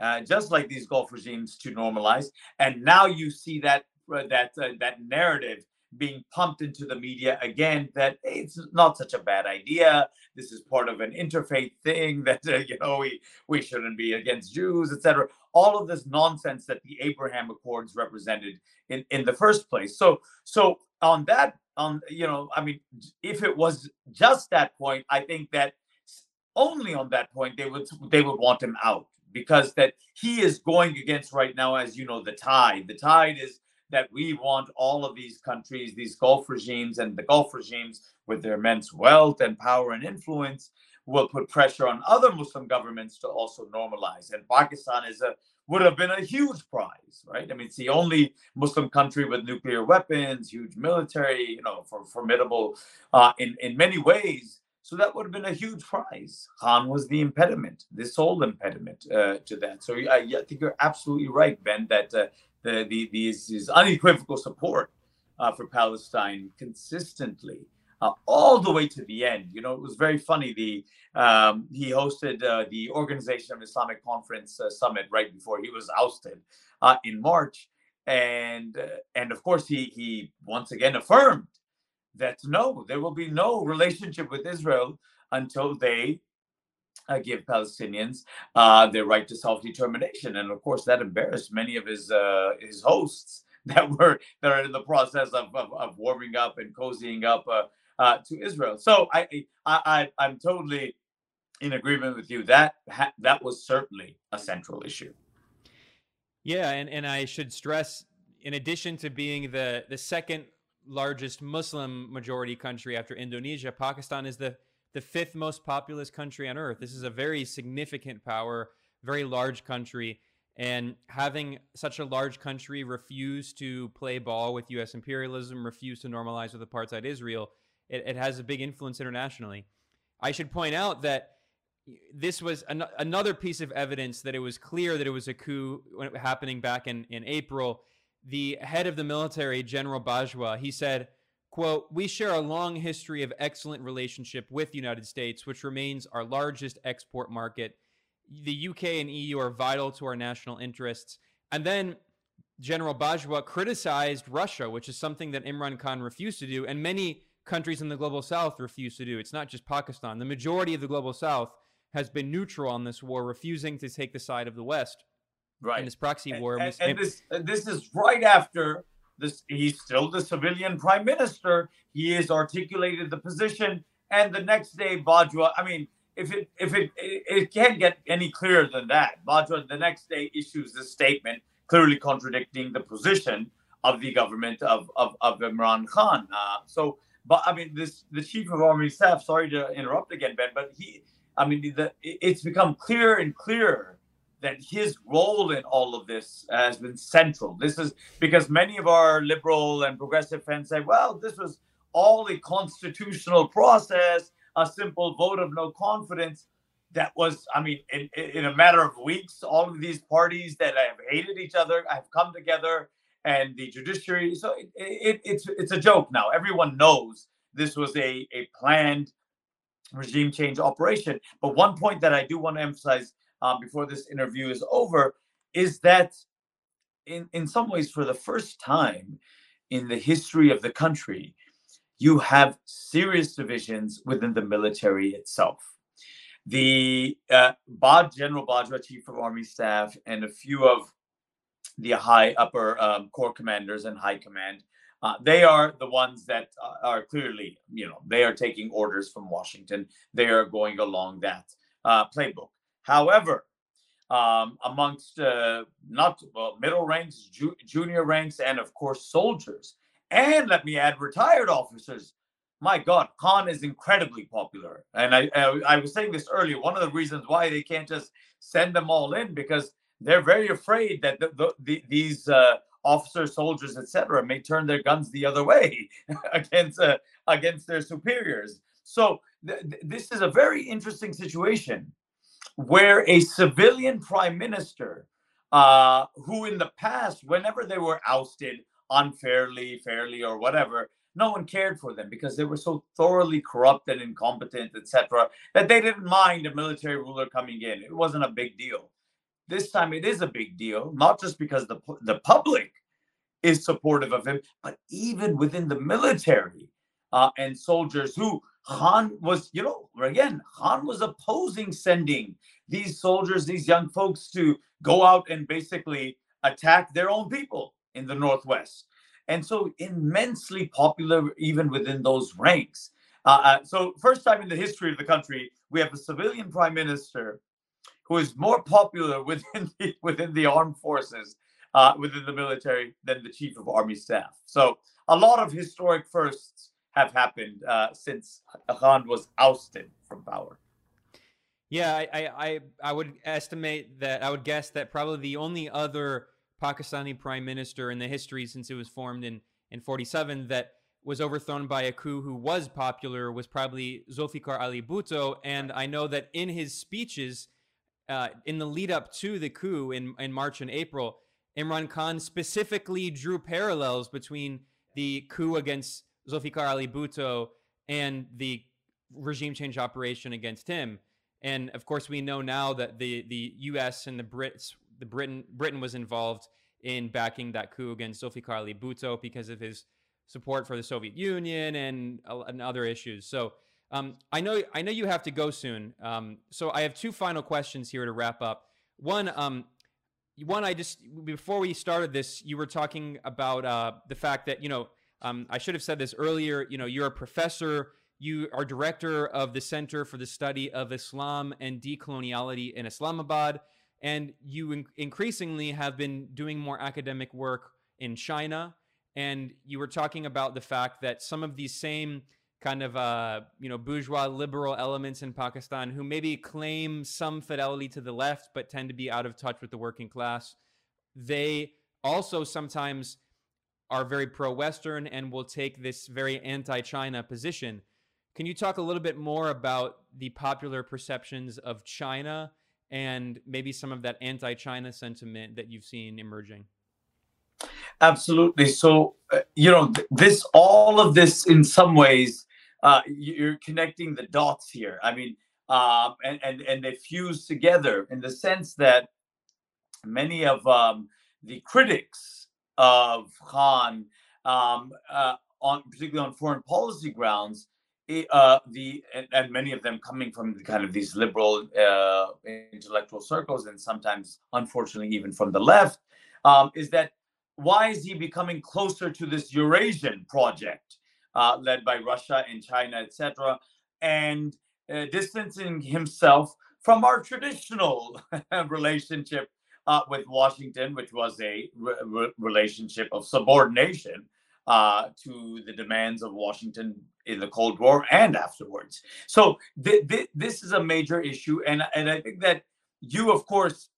uh, just like these Gulf regimes, to normalize. And now you see that uh, that uh, that narrative being pumped into the media again that hey, it's not such a bad idea. This is part of an interfaith thing <laughs> that uh, you know we we shouldn't be against Jews, etc. All of this nonsense that the Abraham Accords represented in in the first place. So so on that on you know I mean if it was just that point, I think that only on that point they would they would want him out because that he is going against right now as you know the tide. The tide is that we want all of these countries these gulf regimes and the gulf regimes with their immense wealth and power and influence will put pressure on other muslim governments to also normalize. And pakistan is a would have been a huge prize right? I mean it's the only muslim country with nuclear weapons huge military you know for formidable uh, in in many ways so that would have been a huge prize. Khan was the impediment, the sole impediment uh, to that. So I, I, think you're absolutely right, Ben, that uh, the, the, these, unequivocal support uh, for Palestine consistently, uh, all the way to the end. You know, it was very funny. The um, he hosted uh, the Organization of Islamic Conference uh, summit right before he was ousted in March, and and of course he he once again affirmed that no, there will be no relationship with Israel until they uh, give Palestinians uh, their right to self determination. And of course, that embarrassed many of his uh, his hosts <laughs> that were that are in the process of, of, of warming up and cozying up uh, uh, to Israel. So I, I I I'm totally in agreement with you. That ha- that was certainly a central issue. Yeah, and, and I should stress, in addition to being the the second largest Muslim majority country after Indonesia. Pakistan is the the fifth most populous country on earth. This is a very significant power, very large country, and having such a large country refuse to play ball with U.S. imperialism, refuse to normalize with apartheid Israel, it, it has a big influence internationally. I should point out that this was an- another piece of evidence that it was clear that it was a coup happening back in, in April. The head of the military, General Bajwa, he said, quote, we share a long history of excellent relationship with the United States, which remains our largest export market. The UK and EU are vital to our national interests. And then General Bajwa criticized Russia, which is something that Imran Khan refused to do, and many countries in the global south refuse to do. It's not just Pakistan. The majority of the global south has been neutral on this war, refusing to take the side of the West. Right. In this proxy war. And, and, and this, this is right after this. He's still the civilian prime minister. He has articulated the position. And the next day, Bajwa, I mean, if it if it it, it can't get any clearer than that. Bajwa the next day issues this statement clearly contradicting the position of the government of of, of Imran Khan. Uh, so, but I mean, this the chief of army staff. Sorry to interrupt again, Ben, but he, I mean, the, it's become clearer and clearer that his role in all of this has been central. This is because many of our liberal and progressive friends say, well, this was all a constitutional process, a simple vote of no confidence that was, I mean, in, in a matter of weeks, all of these parties that have hated each other have come together, and the judiciary. So it, it, it's it's a joke now. Everyone knows this was a a planned regime change operation. But one point that I do want to emphasize uh, before this interview is over is that, in in some ways, for the first time in the history of the country, you have serious divisions within the military itself the uh, General Bajwa, Chief of Army Staff, and a few of the high upper um, corps commanders and high command, uh, they are the ones that uh, are clearly, you know, they are taking orders from Washington. They are going along that uh, playbook. However, um, amongst uh, not well, middle ranks, ju- junior ranks, and of course soldiers, and let me add retired officers, my God, Khan is incredibly popular. And I, I, I was saying this earlier. One of the reasons why they can't just send them all in because they're very afraid that the, the, the, these uh, officers, soldiers, etc., may turn their guns the other way <laughs> against uh, against their superiors. So th- th- this is a very interesting situation where a civilian prime minister, uh, who in the past, whenever they were ousted unfairly, fairly, or whatever, no one cared for them because they were so thoroughly corrupt and incompetent, etc., that they didn't mind a military ruler coming in. It wasn't a big deal. This time it is a big deal, not just because the the public is supportive of him, but even within the military uh, and soldiers who Khan was, you know, again, Khan was opposing sending these soldiers, these young folks to go out and basically attack their own people in the Northwest and so immensely popular even within those ranks. Uh, uh, so, first time in the history of the country, we have a civilian prime minister who is more popular <laughs> within the, within the armed forces, uh, within the military, than the chief of army staff. So, a lot of historic firsts have happened uh, since Khan was ousted from power. Yeah, I, I, I would estimate that I would guess that probably the only other Pakistani prime minister in the history since it was formed in, in 47 that was overthrown by a coup who was popular was probably Zulfikar Ali Bhutto. And I know that in his speeches uh, in the lead up to the coup in, in March and April, Imran Khan specifically drew parallels between the coup against Zulfikar Ali Bhutto and the regime change operation against him. And of course, we know now that the, the U.S. and the Brits the Britain Britain was involved in backing that coup against Zulfikar Ali Bhutto because of his support for the Soviet Union and, uh, and other issues. So um, I know I know you have to go soon. Um, so I have two final questions here to wrap up. One, um, one I just before we started this, you were talking about uh, the fact that you know um, I should have said this earlier. You know, you're a professor. You are director of the Center for the Study of Islam and Decoloniality in Islamabad and you in- increasingly have been doing more academic work in China. And you were talking about the fact that some of these same kind of uh, you know bourgeois liberal elements in Pakistan who maybe claim some fidelity to the left but tend to be out of touch with the working class, they also sometimes are very pro Western and will take this very anti China position. Can you talk a little bit more about the popular perceptions of China and maybe some of that anti China sentiment that you've seen emerging? Absolutely. So, uh, you know, this, all of this in some ways, uh, you're connecting the dots here. I mean, um, and, and, and they fuse together in the sense that many of um, the critics of Khan, um, uh, on particularly on foreign policy grounds, uh, the and, and, many of them coming from the kind of these liberal uh, intellectual circles, and sometimes, unfortunately, even from the left, um, is that why is he becoming closer to this Eurasian project uh, led by Russia and China, etc., and uh, distancing himself from our traditional <laughs> relationship uh, with Washington, which was a re- relationship of subordination uh, to the demands of Washington in the Cold War and afterwards. So th- th- this is a major issue, and and I think that you, of course,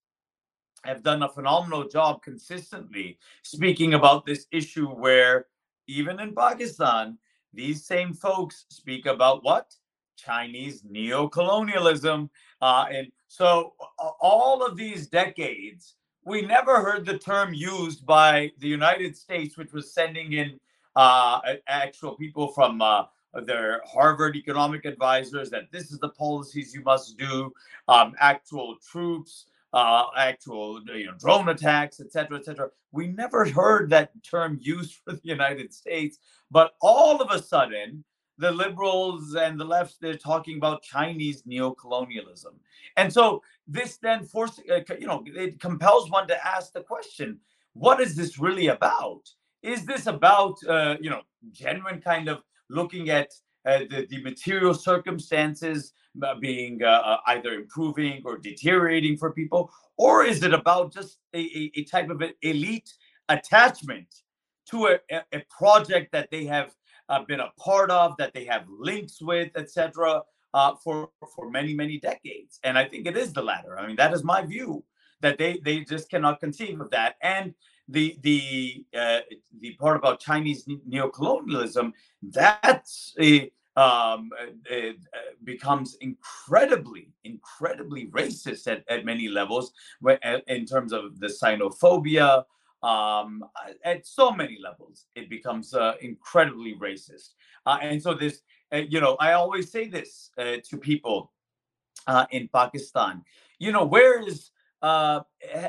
have done a phenomenal job consistently speaking about this issue where even in Pakistan, these same folks speak about what Chinese neo-colonialism, uh, and so all of these decades we never heard the term used by the United States, which was sending in uh, actual people from uh, their Harvard economic advisors that this is the policies you must do, um, actual troops, uh, actual you know drone attacks, etc., etc. We never heard that term used for the United States, but all of a sudden the liberals and the left they're talking about Chinese neo-colonialism, and so this then forces uh, you know it compels one to ask the question: What is this really about? Is this about uh, you know genuine kind of looking at uh, the, the material circumstances uh, being uh, uh, either improving or deteriorating for people, or is it about just a, a, type of elite attachment to a, a project that they have uh, been a part of, that they have links with, etc., uh, for for many many decades? And I think it is the latter. I mean, that is my view that they they just cannot conceive of that. And the the uh, the part about Chinese neocolonialism that's a um, it becomes incredibly, incredibly racist at, at many levels, in terms of the xenophobia. Um, at so many levels, it becomes uh, incredibly racist. Uh, and so this, uh, you know, I always say this uh, to people uh, in Pakistan. You know, where is uh,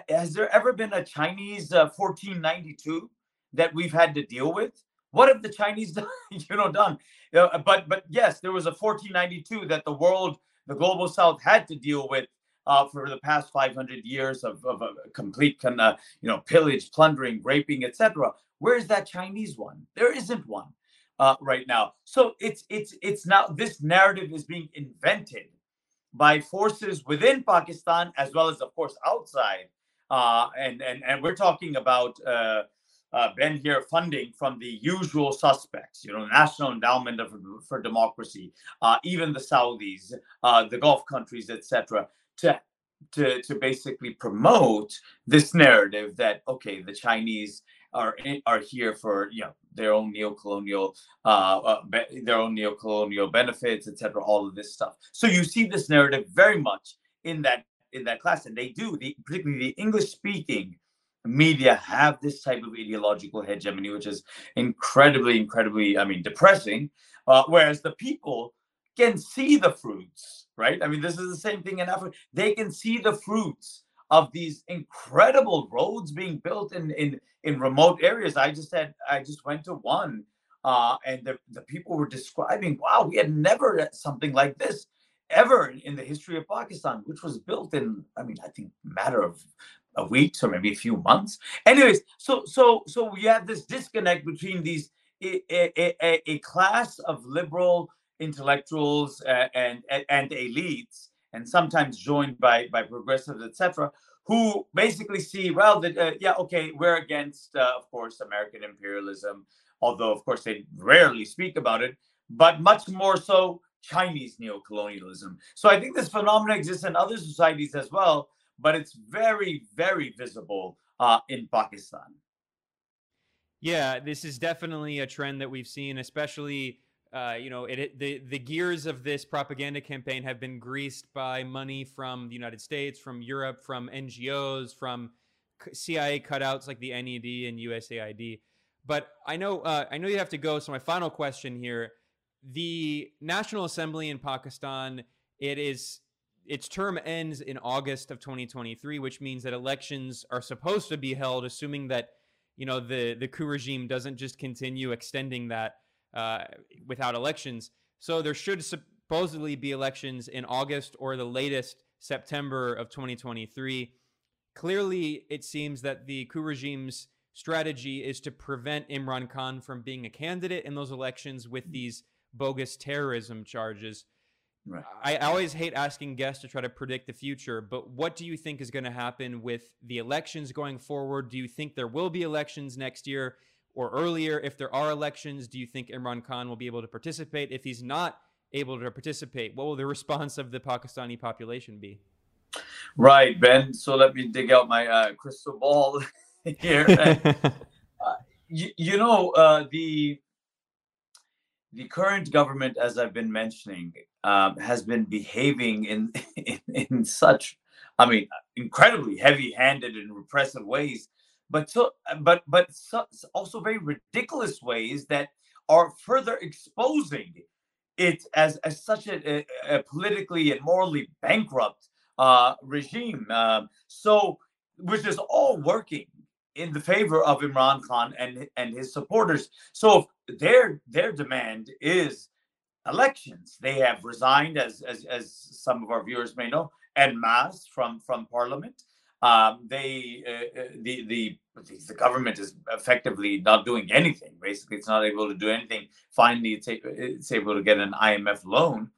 has there ever been a Chinese 1492 uh, that we've had to deal with? What have the Chinese <laughs> done? you know, done? Uh, but but yes, there was a 1492 that the world, the global South, had to deal with uh, for the past 500 years of, of a complete kind of you know pillage, plundering, raping, etc. Where's that Chinese one? There isn't one uh, right now. So it's it's it's now this narrative is being invented by forces within Pakistan as well as, of course, outside. Uh, and and and we're talking about uh, uh, Ben here funding from the usual suspects, you know, National Endowment of, for Democracy, uh, even the Saudis, uh, the Gulf countries, etc., to to to basically promote this narrative that okay, the Chinese are are here for you know their own neo-colonial uh, uh their own neo-colonial benefits etc all of this stuff. So you see this narrative very much in that in that class and they do the particularly the english speaking media have this type of ideological hegemony which is incredibly incredibly i mean depressing uh, whereas the people can see the fruits right i mean this is the same thing in africa they can see the fruits of these incredible roads being built in in in remote areas. I just had I just went to one, uh, and the the people were describing, wow, we had never something like this ever in the history of Pakistan, which was built in I mean I think matter of a weeks or maybe a few months. Anyways, so so so we have this disconnect between these a, a, a, a class of liberal intellectuals uh, and, and and elites and sometimes joined by by progressives, etc., who basically see, well, that uh, yeah, okay, we're against, uh, of course, American imperialism, although of course they rarely speak about it, but much more so Chinese neocolonialism. So I think this phenomenon exists in other societies as well, but it's very, very visible uh, in Pakistan. Yeah, this is definitely a trend that we've seen, especially uh, you know, it, it, the the gears of this propaganda campaign have been greased by money from the United States, from Europe, from NGOs, from CIA cutouts like the NED and USAID. But I know uh, I know you have to go. So my final question here: the National Assembly in Pakistan, it is its term ends in August of 2023, which means that elections are supposed to be held, assuming that you know the the coup regime doesn't just continue extending that uh, without elections. So there should supposedly be elections in August or the latest September of 2023. Clearly, it seems that the coup regime's strategy is to prevent Imran Khan from being a candidate in those elections with these bogus terrorism charges. Right. I always hate asking guests to try to predict the future, but what do you think is going to happen with the elections going forward? Do you think there will be elections next year? Or earlier? If there are elections, do you think Imran Khan will be able to participate? If he's not able to participate, what will the <laughs> response of the Pakistani population be? Right, Ben. So let me dig out my uh, crystal ball <laughs> here. And, <laughs> uh, you, you, know, uh, the the current government, as I've been mentioning, um, has been behaving in, in in such, I mean, incredibly heavy-handed and repressive ways but so but but so, also very ridiculous ways that are further exposing it as, as such a, a politically and morally bankrupt uh, regime. Uh, so, which is all working in the favor of Imran Khan and and his supporters. So, their their demand is elections. They have resigned, as as as some of our viewers may know, en masse from from parliament. Um, they uh, uh the the the government is effectively not doing anything. Basically, it's not able to do anything. Finally, it's, it's able to get an IMF loan,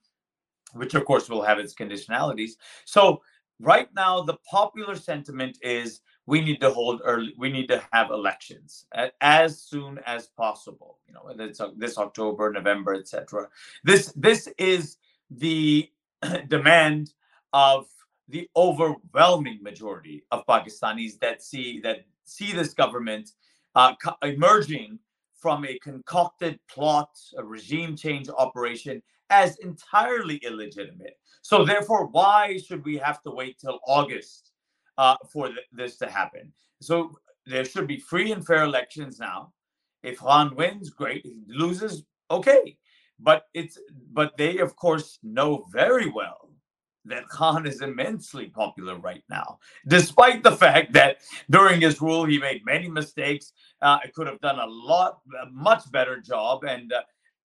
which of course will have its conditionalities. So right now, the popular sentiment is we need to hold early. We need to have elections as soon as possible. You know, whether it's this October, November, etc. This this is the <clears throat> demand of the overwhelming majority of Pakistanis that see that see this government uh, co- emerging from a concocted plot, a regime change operation, as entirely illegitimate. So, therefore, why should we have to wait till August uh, for th- this to happen? So, there should be free and fair elections now. If Khan wins, great. If he loses, okay. But it's but they of course know very well that <laughs> Khan is immensely popular right now, despite the fact that during his rule he made many mistakes. Uh, could have done a lot, a much better job, and uh,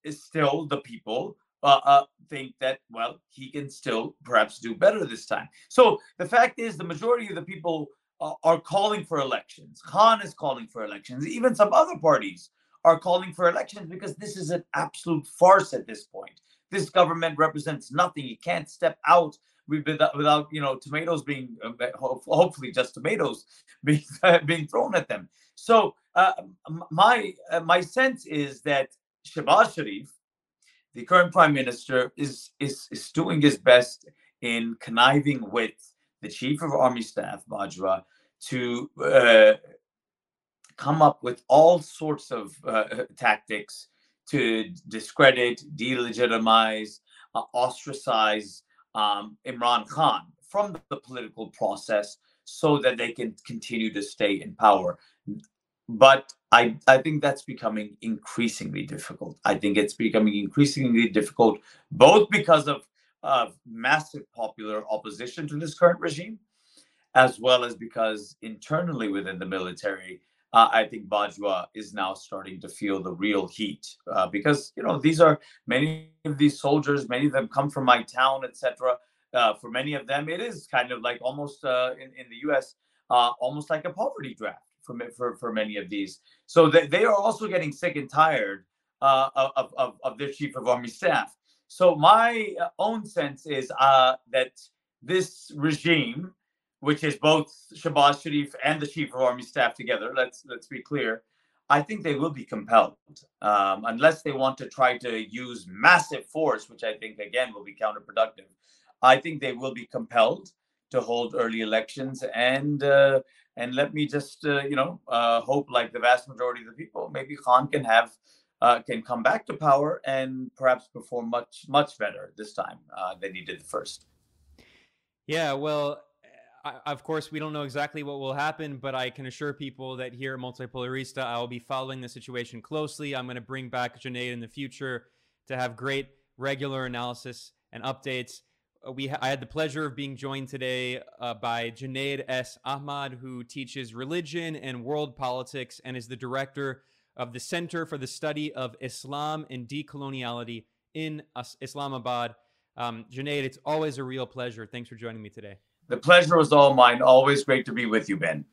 still the people uh, uh, think that well he can still perhaps do better this time. So the fact is, the majority of the people uh, are calling for elections. Khan is calling for elections. Even some other parties are calling for elections because this is an absolute farce at this point. This government represents nothing. He can't step out without, without you know tomatoes being uh, hopefully just tomatoes <laughs> being <laughs> being thrown at them. So uh, my uh, my sense is that Shehbaz Sharif, the current prime minister, is is is doing his best in conniving with the chief of army staff Bajwa to uh, come up with all sorts of uh, tactics to discredit, delegitimize, uh, ostracize um, Imran Khan from the political process so that they can continue to stay in power. But I, I think that's becoming increasingly difficult. I think it's becoming increasingly difficult, both because of, of massive popular opposition to this current regime, as well as because internally within the military, uh, I think Bajwa is now starting to feel the real heat uh, because you know these are many of these soldiers, many of them come from my town, etc. Uh, for many of them, it is kind of like almost uh, in, in the U.S. Uh, almost like a poverty draft for for, for many of these. So they, they are also getting sick and tired uh, of, of of their chief of army staff. So my own sense is that this regime which is both Shehbaz Sharif and the Chief of Army Staff together. Let's let's be clear. I think they will be compelled, um, unless they want to try to use massive force, which I think again will be counterproductive. I think they will be compelled to hold early elections and uh, and let me just uh, you know uh, hope like the vast majority of the people maybe khan can have uh, can come back to power and perhaps perform much much better this time uh, than he did the first yeah well I, of course, we don't know exactly what will happen, but I can assure people that here at Multipolarista, I will be following the situation closely. I'm going to bring back Junaid in the future to have great regular analysis and updates. Uh, we ha- I had the pleasure of being joined today uh, by Junaid S. Ahmad, who teaches religion and world politics and is the director of the Center for the Study of Islam and Decoloniality in Islamabad. Um, Junaid, it's always a real pleasure. Thanks for joining me today. The pleasure was all mine. Always great to be with you, Ben.